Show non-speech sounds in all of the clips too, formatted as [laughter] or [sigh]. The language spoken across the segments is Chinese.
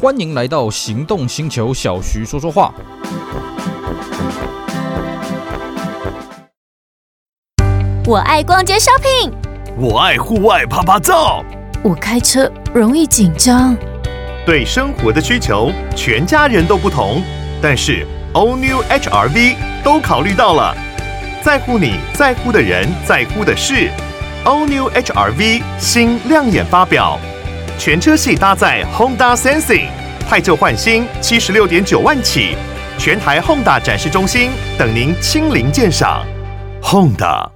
欢迎来到行动星球，小徐说说话。我爱逛街 shopping，我爱户外趴趴走，我开车容易紧张。对生活的需求，全家人都不同，但是 All New HR-V 都考虑到了，在乎你在乎的人，在乎的事。All New HR-V 新亮眼发表，全车系搭载 Honda Sensing，汰旧换新，七十六点九万起，全台 Honda 展示中心等您亲临鉴赏。Honda。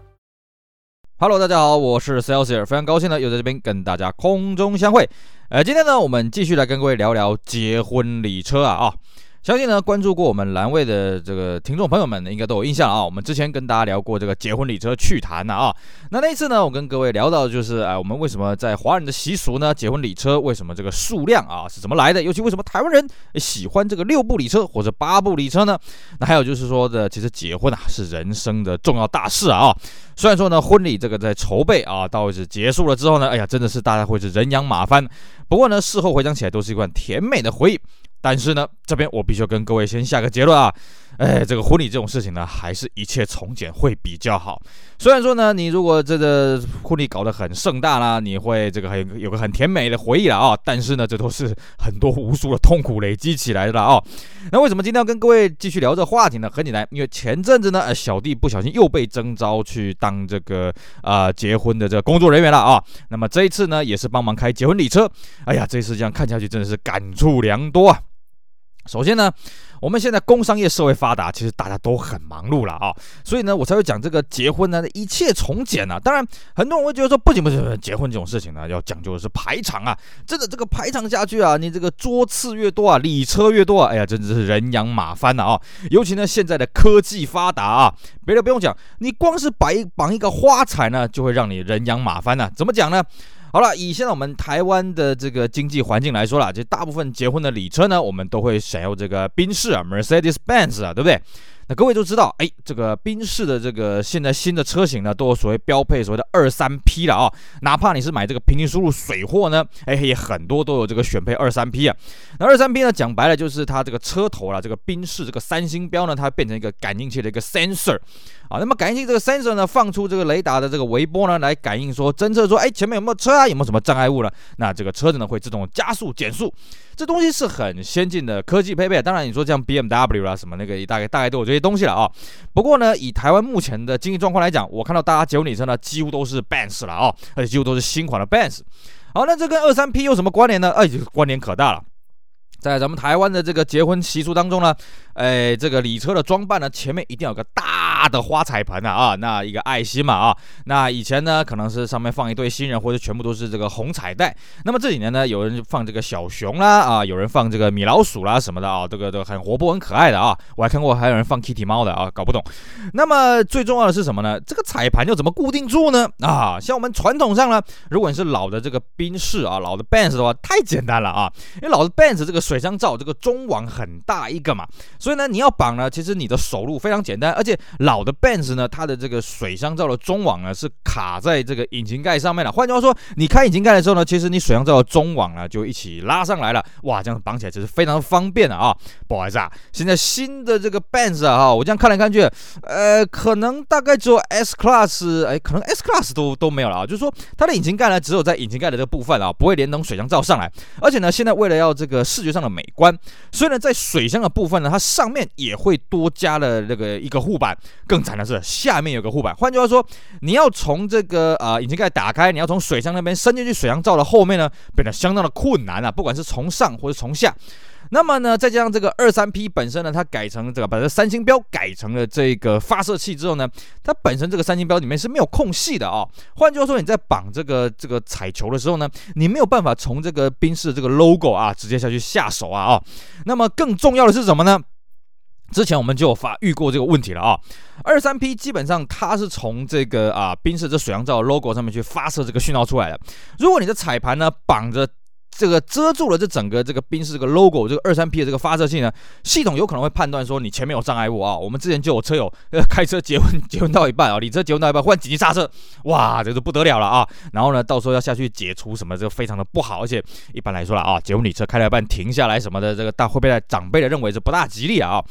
Hello，大家好，我是 Celsius，非常高兴呢，又在这边跟大家空中相会。呃，今天呢，我们继续来跟各位聊聊结婚礼车啊啊。相信呢，关注过我们栏位的这个听众朋友们呢，应该都有印象啊。我们之前跟大家聊过这个结婚礼车趣谈呐啊。那那次呢，我跟各位聊到就是啊，我们为什么在华人的习俗呢，结婚礼车为什么这个数量啊是怎么来的？尤其为什么台湾人喜欢这个六部礼车或者八部礼车呢？那还有就是说的，其实结婚啊是人生的重要大事啊。虽然说呢，婚礼这个在筹备啊，到是结束了之后呢，哎呀，真的是大家会是人仰马翻。不过呢，事后回想起来都是一段甜美的回忆。但是呢，这边我必须要跟各位先下个结论啊，哎，这个婚礼这种事情呢，还是一切从简会比较好。虽然说呢，你如果这个婚礼搞得很盛大啦，你会这个很有个很甜美的回忆了啊，但是呢，这都是很多无数的痛苦累积起来的啊。那为什么今天要跟各位继续聊这话题呢？很简单，因为前阵子呢，小弟不小心又被征召去当这个啊、结婚的这个工作人员了啊。那么这一次呢，也是帮忙开结婚礼车。哎呀，这次这样看下去，真的是感触良多啊。首先呢，我们现在工商业社会发达，其实大家都很忙碌了啊，所以呢，我才会讲这个结婚呢，一切从简啊。当然，很多人会觉得说，不行不行，结婚这种事情呢，要讲究的是排场啊。真的，这个排场下去啊，你这个桌次越多啊，礼车越多啊，哎呀，真的是人仰马翻了啊。尤其呢，现在的科技发达啊，别的不用讲，你光是摆绑一个花彩呢，就会让你人仰马翻了啊。怎么讲呢？好了，以现在我们台湾的这个经济环境来说啦，就大部分结婚的礼车呢，我们都会选用这个宾士啊，Mercedes-Benz 啊，对不对？各位都知道，哎，这个宾士的这个现在新的车型呢，都有所谓标配所谓的二三 P 了啊。哪怕你是买这个平行输入水货呢，哎，也很多都有这个选配二三 P 啊。那二三 P 呢，讲白了就是它这个车头啦，这个宾士这个三星标呢，它变成一个感应器的一个 sensor。啊，那么感应器这个 sensor 呢，放出这个雷达的这个微波呢，来感应说，侦测说，哎，前面有没有车啊？有没有什么障碍物呢？那这个车子呢，会自动加速减速。这东西是很先进的科技配备。当然，你说像 BMW 啦什么那个，大概大概都有这些东西了啊。不过呢，以台湾目前的经济状况来讲，我看到大家结婚礼车呢，几乎都是 Benz 了啊，而且几乎都是新款的 Benz。好，那这跟二三 P 有什么关联呢？哎，关联可大了。在咱们台湾的这个结婚习俗当中呢，哎，这个礼车的装扮呢，前面一定要有个大大的花彩盆啊，啊，那一个爱心嘛啊，那以前呢可能是上面放一对新人，或者全部都是这个红彩带。那么这几年呢，有人放这个小熊啦，啊，有人放这个米老鼠啦什么的啊，这个都很活泼很可爱的啊。我还看过还有人放 Kitty 猫的啊，搞不懂。那么最重要的是什么呢？这个彩盘要怎么固定住呢？啊，像我们传统上呢，如果你是老的这个宾士啊，老的 Benz 的话，太简单了啊，因为老的 Benz 这个。水箱罩这个中网很大一个嘛，所以呢，你要绑呢，其实你的手路非常简单，而且老老的 Benz 呢，它的这个水箱罩的中网呢是卡在这个引擎盖上面了。换句话说，你开引擎盖的时候呢，其实你水箱罩的中网呢就一起拉上来了。哇，这样绑起来其实非常方便的啊。不好意思啊，现在新的这个 Benz 啊，我这样看来看去，呃，可能大概只有 S Class，哎，可能 S Class 都都没有了啊。就是说，它的引擎盖呢，只有在引擎盖的这个部分啊，不会连同水箱罩上来。而且呢，现在为了要这个视觉上的美观，所以呢，在水箱的部分呢，它上面也会多加了那个一个护板。更惨的是，下面有个护板。换句话说，你要从这个呃引擎盖打开，你要从水箱那边伸进去水箱罩的后面呢，变得相当的困难啊。不管是从上或者从下。那么呢，再加上这个二三 P 本身呢，它改成这个把这三星标改成了这个发射器之后呢，它本身这个三星标里面是没有空隙的啊、哦。换句话说，你在绑这个这个彩球的时候呢，你没有办法从这个冰室这个 logo 啊直接下去下手啊啊、哦。那么更重要的是什么呢？之前我们就有发遇过这个问题了啊。二三 P 基本上它是从这个啊宾士这水箱罩 logo 上面去发射这个讯号出来的。如果你的彩盘呢绑着。这个遮住了这整个这个宾士这个 logo 这个二三 P 的这个发射器呢，系统有可能会判断说你前面有障碍物啊。我们之前就有车友呃 [laughs] 开车结婚 [laughs] 结婚到一半啊，你车结婚到一半换紧急刹车，哇，这就不得了了啊。然后呢，到时候要下去解除什么，这个非常的不好，而且一般来说了啊，结婚礼车开了一半停下来什么的，这个大会被长辈的认为是不大吉利啊。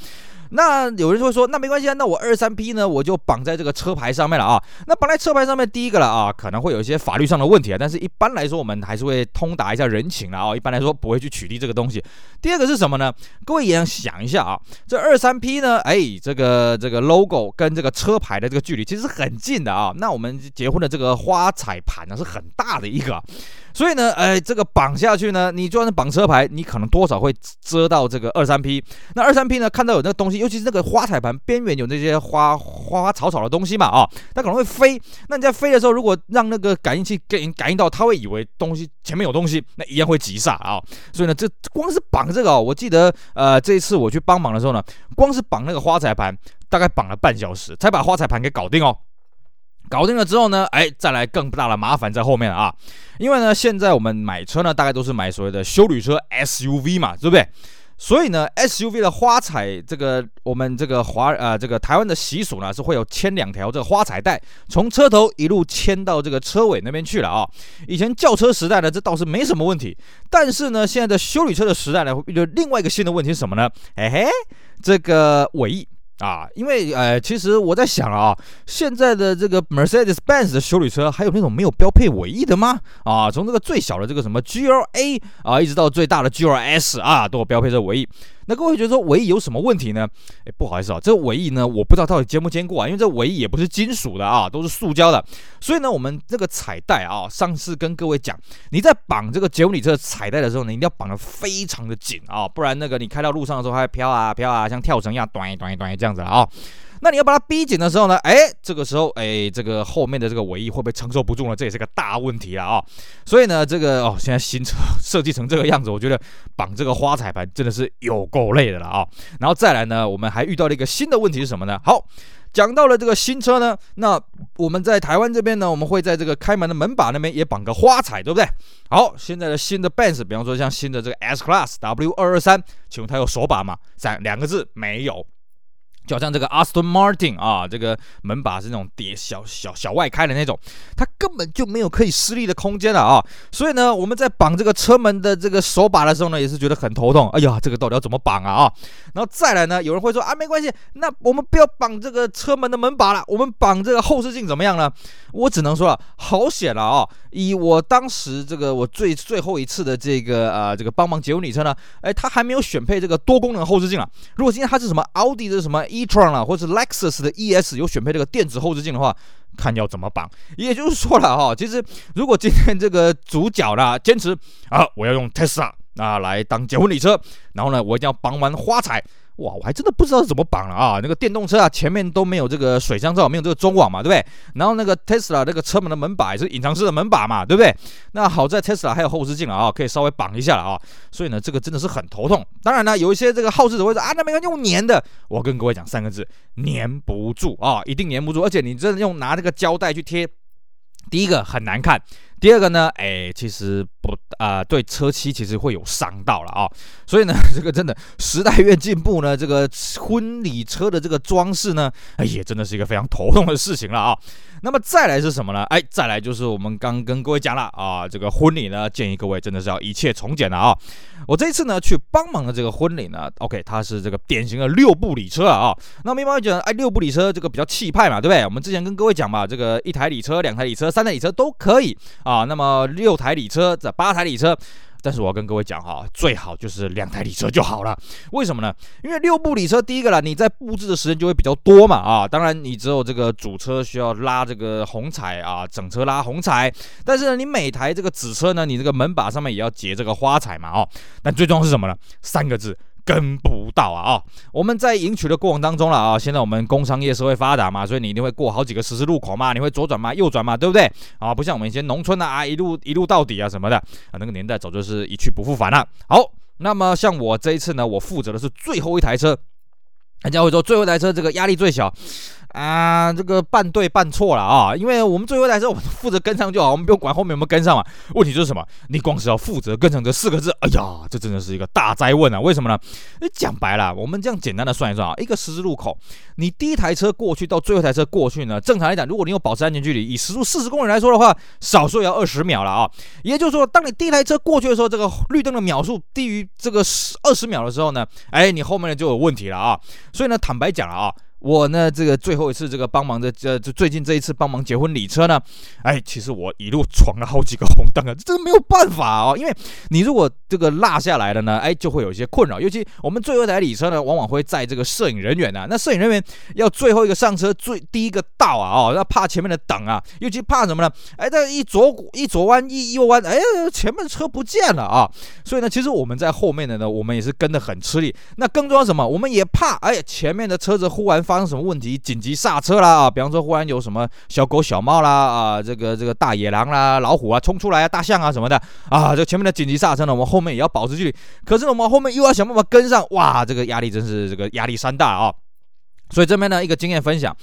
那有人就会说，那没关系啊，那我二三 P 呢，我就绑在这个车牌上面了啊。那绑在车牌上面，第一个了啊，可能会有一些法律上的问题啊。但是一般来说，我们还是会通达一下人情了啊。一般来说，不会去取缔这个东西。第二个是什么呢？各位也要想一下啊，这二三 P 呢，哎，这个这个 logo 跟这个车牌的这个距离其实很近的啊。那我们结婚的这个花彩盘呢，是很大的一个。所以呢，哎，这个绑下去呢，你就算是绑车牌，你可能多少会遮到这个二三 P。那二三 P 呢，看到有那个东西，尤其是那个花彩盘边缘有那些花花花草草的东西嘛，啊，它可能会飞。那你在飞的时候，如果让那个感应器给感应到，它会以为东西前面有东西，那一样会急刹啊。所以呢，这光是绑这个哦，我记得呃，这一次我去帮忙的时候呢，光是绑那个花彩盘，大概绑了半小时才把花彩盘给搞定哦。搞定了之后呢，哎，再来更大的麻烦在后面啊！因为呢，现在我们买车呢，大概都是买所谓的休旅车 SUV 嘛，对不对？所以呢，SUV 的花彩这个我们这个华呃这个台湾的习俗呢，是会有牵两条这个花彩带，从车头一路牵到这个车尾那边去了啊。以前轿车时代呢，这倒是没什么问题，但是呢，现在的休旅车的时代呢，会遇到另外一个新的问题是什么呢？哎嘿，这个尾翼。啊，因为呃，其实我在想啊，现在的这个 Mercedes-Benz 的修理车还有那种没有标配尾翼的吗？啊，从这个最小的这个什么 GLA 啊，一直到最大的 GLS 啊，都有标配这尾翼。那各位觉得说尾翼有什么问题呢？哎，不好意思啊，这个尾翼呢，我不知道到底坚不坚固啊，因为这尾翼也不是金属的啊，都是塑胶的。所以呢，我们这个彩带啊，上次跟各位讲，你在绑这个结婚礼车彩带的时候呢，一定要绑得非常的紧啊，不然那个你开到路上的时候，还会飘啊飘啊，像跳绳一样，短一短一短一这样子啊。那你要把它逼紧的时候呢，哎，这个时候，哎，这个后面的这个尾翼会不会承受不住呢？这也是个大问题了啊、所以呢，这个哦，现在新车设计成这个样子，我觉得绑这个花彩盘真的是有够累的了啊、然后再来呢，我们还遇到了一个新的问题是什么呢？好，讲到了这个新车呢，那我们在台湾这边呢，我们会在这个开门的门把那边也绑个花彩，对不对？好，现在的新的 Benz，比方说像新的这个 S Class W 二二三，请问它有手把吗？三两个字，没有。就好像这个 Aston Martin 啊，这个门把是那种叠小小小外开的那种，它根本就没有可以施力的空间了啊！所以呢，我们在绑这个车门的这个手把的时候呢，也是觉得很头痛。哎呀，这个到底要怎么绑啊？啊，然后再来呢，有人会说啊，没关系，那我们不要绑这个车门的门把了，我们绑这个后视镜怎么样呢？我只能说了，好险了啊！以我当时这个我最最后一次的这个呃这个帮忙结婚礼车呢，哎，它还没有选配这个多功能后视镜啊。如果今天它是什么奥迪的什么 e-tron 啊，或者是 Lexus 的 ES 有选配这个电子后视镜的话，看要怎么绑。也就是说了哈，其实如果今天这个主角呢坚持啊，我要用 Tesla 啊来当结婚礼车，然后呢，我一定要绑完花彩。哇，我还真的不知道怎么绑了啊！那个电动车啊，前面都没有这个水箱罩，没有这个中网嘛，对不对？然后那个 Tesla 那个车门的门把也是隐藏式的门把嘛，对不对？那好在 Tesla 还有后视镜啊，可以稍微绑一下了啊。所以呢，这个真的是很头痛。当然呢，有一些这个好事者会说啊，那没关系，用粘的。我跟各位讲三个字，粘不住啊，一定粘不住。而且你真的用拿这个胶带去贴，第一个很难看。第二个呢，哎，其实不啊、对车漆其实会有伤到了啊，所以呢，[laughs] 这个真的时代越进步呢，这个婚礼车的这个装饰呢，哎也真的是一个非常头痛的事情了啊。那么再来是什么呢？哎，再来就是我们刚跟各位讲了啊，这个婚礼呢，建议各位真的是要一切从简的啊。我这一次呢去帮忙的这个婚礼呢，OK，它是这个典型的六部礼车啊。那么一般会讲，哎，六部礼车这个比较气派嘛，对不对？我们之前跟各位讲嘛，这个一台礼车、两台礼车、三台礼车都可以啊。啊那么六台礼车、这八台礼车。但是我要跟各位讲哈，最好就是两台礼车就好了。为什么呢？因为六部礼车，第一个啦，你在布置的时间就会比较多嘛啊。当然，你只有这个主车需要拉这个红彩啊，整车拉红彩。但是呢，你每台这个子车呢，你这个门把上面也要结这个花彩嘛哦。但最重要是什么呢？三个字。跟不到啊啊、我们在迎娶的过程当中了啊，现在我们工商业社会发达嘛，所以你一定会过好几个十字路口嘛，你会左转嘛，右转嘛，对不对？啊，不像我们以前农村的啊，一路一路到底啊什么的啊，那个年代早就是一去不复返了。好，那么像我这一次呢，我负责的是最后一台车。人家会说最后一台车这个压力最小。啊，这个半对半错了啊，因为我们最后一台车我们负责跟上就好，我们不用管后面有没有跟上嘛。问题就是什么？你光是要负责跟上这四个字，哎呀，这真的是一个大哉问啊！为什么呢？你讲白了，我们这样简单的算一算啊，一个十字路口，你第一台车过去到最后一台车过去呢，正常来讲，如果你有保持安全距离，以时速四十公里来说的话，少说也要二十秒了啊。也就是说，当你第一台车过去的时候，这个绿灯的秒数低于这个十二十秒的时候呢，哎，你后面的就有问题了啊。所以呢，坦白讲了啊。我呢，这个最后一次这个帮忙的，这这最近这一次帮忙结婚礼车呢，哎，其实我一路闯了好几个红灯啊，这个没有办法哦，因为你如果这个落下来了呢，哎，就会有一些困扰。尤其我们最后一台礼车呢，往往会载这个摄影人员啊，那摄影人员要最后一个上车，最第一个到啊，哦，那怕前面的等啊，尤其怕什么呢？哎，这一左一左弯一右弯，哎，前面的车不见了啊，所以呢，其实我们在后面的呢，我们也是跟得很吃力。那更重要什么？我们也怕，哎，前面的车子忽然发生什么问题，紧急刹车啦啊！比方说，忽然有什么小狗、小猫啦啊，这个这个大野狼啦、老虎啊冲出来啊，大象啊什么的啊，这前面的紧急刹车呢，我们后面也要保持距离。可是我们后面又要想办法跟上，哇，这个压力真是这个压力山大啊！所以这边呢，一个经验分享。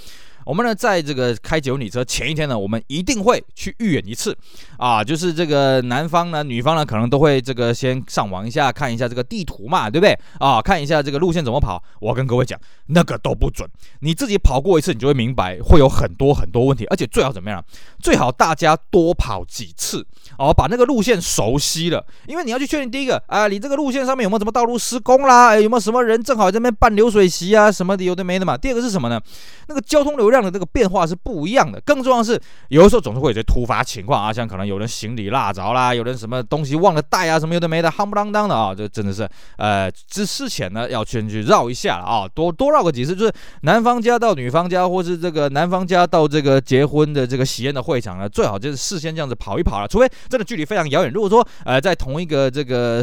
我们呢，在这个开结婚礼车前一天呢，我们一定会去预演一次啊，就是这个男方呢、女方呢，可能都会这个先上网一下，看一下这个地图嘛，对不对啊？看一下这个路线怎么跑。我跟各位讲，那个都不准，你自己跑过一次，你就会明白会有很多很多问题，而且最好怎么样？最好大家多跑几次哦，把那个路线熟悉了，因为你要去确定第一个啊，你这个路线上面有没有什么道路施工啦，有没有什么人正好在那边办流水席啊什么的，有的没的嘛。第二个是什么呢？那个交通流量。这样的这个变化是不一样的，更重要的是，有的时候总是会有些突发情况啊，像可能有人行李落着啦，有人什么东西忘了带啊，什么有的没的，夯不啷当的啊，这真的是，呃，之事前呢要先去绕一下了啊，多多绕个几次，就是男方家到女方家，或是这个男方家到这个结婚的这个喜宴的会场呢，最好就是事先这样子跑一跑了，除非真的距离非常遥远，如果说呃在同一个这个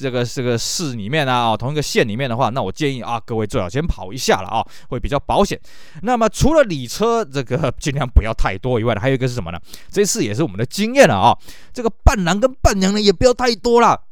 这个这个市里面啊，哦，同一个县里面的话，那我建议啊，各位最好先跑一下了啊，会比较保险。那么除了你。礼车这个尽量不要太多以外的，还有一个是什么呢？这次也是我们的经验了啊，这个伴郎跟伴娘呢也不要太多了。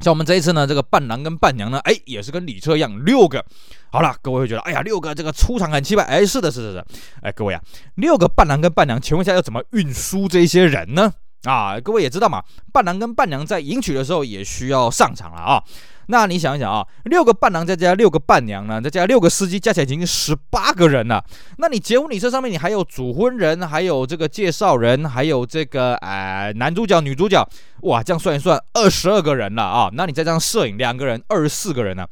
像我们这一次呢，这个伴郎跟伴娘呢，哎，也是跟礼车一样，六个。好了，各位会觉得，哎呀，六个这个出场很气派。哎，是的，是的，是的。哎，各位啊，六个伴郎跟伴娘，请问一下要怎么运输这些人呢？啊，各位也知道嘛，伴郎跟伴娘在迎娶的时候也需要上场了啊。那你想一想啊，六个伴郎再加六个伴娘呢，再加六个司机，加起来已经十八个人了。那你结婚礼车上面你还有主婚人，还有这个介绍人，还有这个呃男主角、女主角，哇，这样算一算，二十二个人了啊。那你再加上摄影两个人，二十四个人了。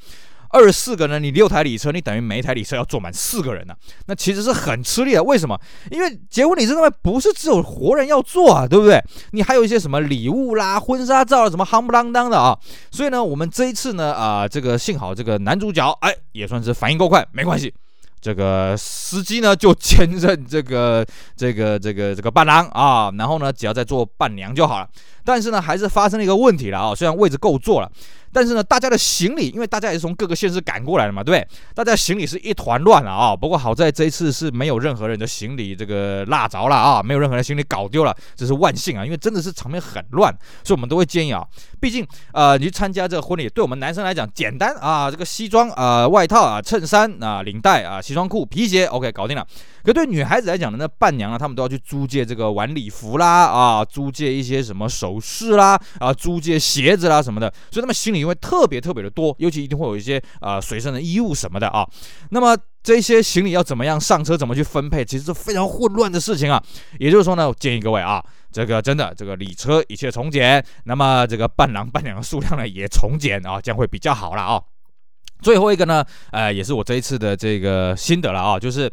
二十四个呢，你六台礼车，你等于每一台礼车要坐满四个人呢、那其实是很吃力的。为什么？因为结婚礼车上面不是只有活人要坐啊，对不对？你还有一些什么礼物啦、婚纱照啦，什么夯不啷当的啊。所以呢，我们这一次呢，啊、这个幸好这个男主角哎，也算是反应够快，没关系。这个司机呢就兼任这个这个这个这个伴郎啊，然后呢，只要再做伴娘就好了。但是呢，还是发生了一个问题了啊，虽然位置够坐了。但是呢，大家的行李，因为大家也是从各个县市赶过来的嘛，对不对？大家行李是一团乱了啊。不过好在这一次是没有任何人的行李这个落着了啊，没有任何人行李搞丢了，这是万幸啊。因为真的是场面很乱，所以我们都会建议啊，毕竟呃，你去参加这个婚礼，对我们男生来讲简单啊，这个西装啊、外套啊、衬衫啊、领带啊、西装裤、皮鞋，OK，搞定了。可对女孩子来讲呢，那伴娘啊，她们都要去租借这个晚礼服啦啊，租借一些什么首饰啦啊，租借鞋子啦什么的，所以他们行李因为特别特别的多，尤其一定会有一些啊随身的衣物什么的啊。那么这些行李要怎么样上车，怎么去分配，其实是非常混乱的事情啊。也就是说呢，建议各位啊，这个真的这个礼车一切从简，那么这个伴郎伴娘的数量呢也从简啊，将会比较好了啊。最后一个呢，呃，也是我这一次的这个心得了啊，就是。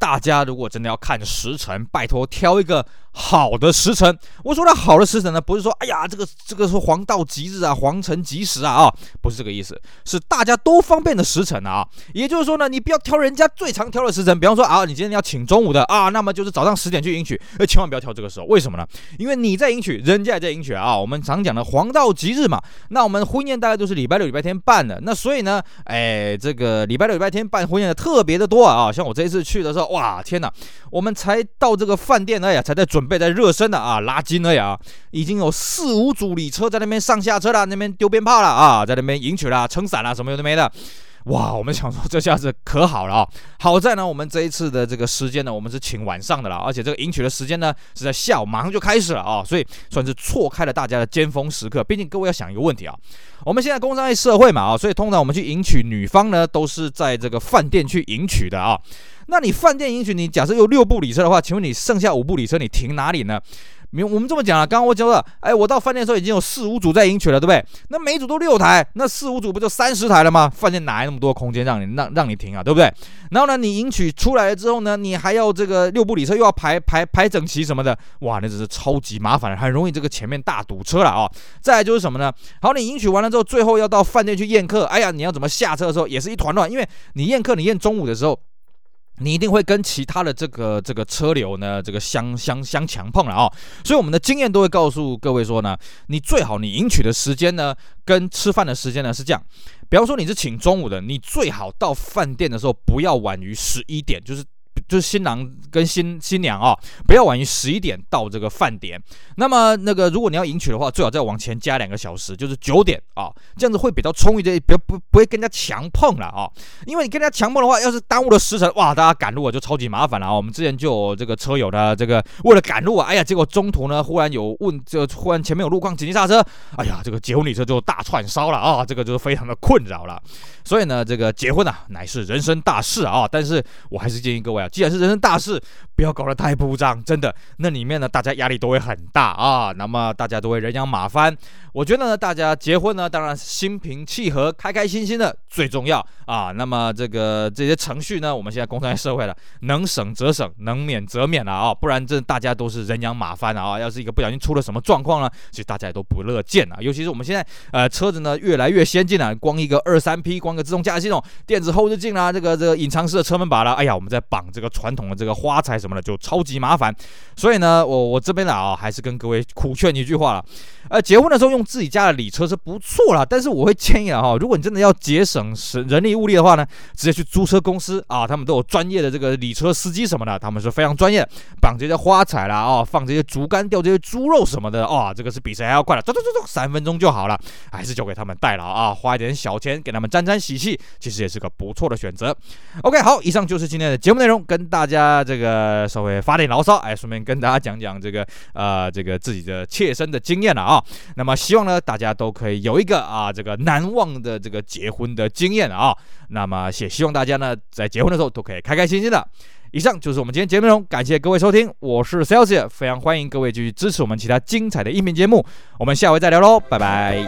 大家如果真的要看时辰，拜托挑一个好的时辰。我说的好的时辰呢，不是说哎呀，这个这个是黄道吉日啊，黄辰吉时啊啊，不是这个意思，是大家都方便的时辰啊。也就是说呢，你不要挑人家最常挑的时辰，比方说啊，你今天要请中午的啊，那么就是早上十点去迎娶，呃，千万不要挑这个时候。为什么呢？因为你在迎娶，人家也在迎娶啊。我们常讲的黄道吉日嘛，那我们婚宴大概都是礼拜六、礼拜天办的。那所以呢，哎，这个礼拜六、礼拜天办婚宴的特别的多啊。像我这一次去的时候。哇，天哪！我们才到这个饭店呢呀，才在准备在热身的啊，拉筋了呀，已经有四五组里车在那边上下车了，那边丢鞭炮了啊，在那边迎娶了，撑伞了，什么有的没的。哇，我们想说这下子可好了啊！好在呢，我们这一次的这个时间呢，我们是请晚上的了，而且这个迎娶的时间呢是在下午，马上就开始了啊，所以算是错开了大家的尖峰时刻。毕竟各位要想一个问题啊，我们现在工商业社会嘛啊，所以通常我们去迎娶女方呢，都是在这个饭店去迎娶的啊。那你饭店迎娶，你假设有六部礼车的话，请问你剩下五部礼车你停哪里呢？明我们这么讲啊，刚刚我讲了，哎，我到饭店的时候已经有四五组在迎娶了，对不对？那每组都六台，那四五组不就三十台了吗？饭店哪来那么多空间让你让让你停啊，对不对？然后呢，你迎娶出来了之后呢，你还要这个六部礼车又要排排排整齐什么的，哇，那真是超级麻烦，很容易这个前面大堵车了啊、再来就是什么呢？好，你迎娶完了之后，最后要到饭店去宴客，哎呀，你要怎么下车的时候也是一团乱，因为你宴客，你宴中午的时候。你一定会跟其他的这个这个车流呢，这个相相相强碰了啊、所以我们的经验都会告诉各位说呢，你最好你赢取的时间呢，跟吃饭的时间呢是这样，比方说你是请中午的，你最好到饭店的时候不要晚于十一点，就是。就是新郎跟新新娘啊、不要晚于十一点到这个饭点。那么那个，如果你要迎娶的话，最好再往前加两个小时，就是九点啊、这样子会比较充裕的，不不不会跟人家强碰了啊、因为你跟人家强碰的话，要是耽误了时辰，哇，大家赶路啊就超级麻烦了啊。我们之前就有这个车友呢，这个为了赶路啊，哎呀，结果中途呢忽然有问，就忽然前面有路况，紧急刹车，哎呀，这个结婚礼车就大串烧了啊，这个就是非常的困扰了。所以呢，这个结婚啊，乃是人生大事啊，但是我还是建议各位啊，既然是人生大事，不要搞得太铺张，真的，那里面呢，大家压力都会很大啊，那么大家都会人仰马翻。我觉得呢，大家结婚呢，当然心平气和、开开心心的最重要啊。那么这个这些程序呢，我们现在工商社会了，能省则省，能免则免了啊，不然这大家都是人仰马翻啊。要是一个不小心出了什么状况呢，其实大家也都不乐见啊。尤其是我们现在呃车子呢越来越先进了，光一个二三 P，光个。自动驾驶系统、电子后视镜啦，这个这个隐藏式的车门把啦，哎呀，我们在绑这个传统的这个花材什么的，就超级麻烦。所以呢，我我这边呢啊，还是跟各位苦劝一句话了。呃，结婚的时候用自己家的礼车是不错啦，但是我会建议啊，哈，如果你真的要节省是人力物力的话呢，直接去租车公司啊，他们都有专业的这个礼车司机什么的，他们是非常专业，绑这些花材啦，啊，放这些竹竿吊这些猪肉什么的，啊，这个是比谁还要快的，走走走走，三分钟就好了，还是交给他们代劳啊，花一点小钱给他们沾沾喜气，其实也是个不错的选择。OK，好，以上就是今天的节目内容，跟大家这个稍微发点牢骚，哎，顺便跟大家讲讲这个呃这个自己的切身的经验了啊。那么希望呢，大家都可以有一个啊，这个难忘的这个结婚的经验啊。那么也希望大家呢，在结婚的时候都可以开开心心的。以上就是我们今天节目内容，感谢各位收听，我是 Celsius，非常欢迎各位继续支持我们其他精彩的音频节目。我们下回再聊喽，拜拜。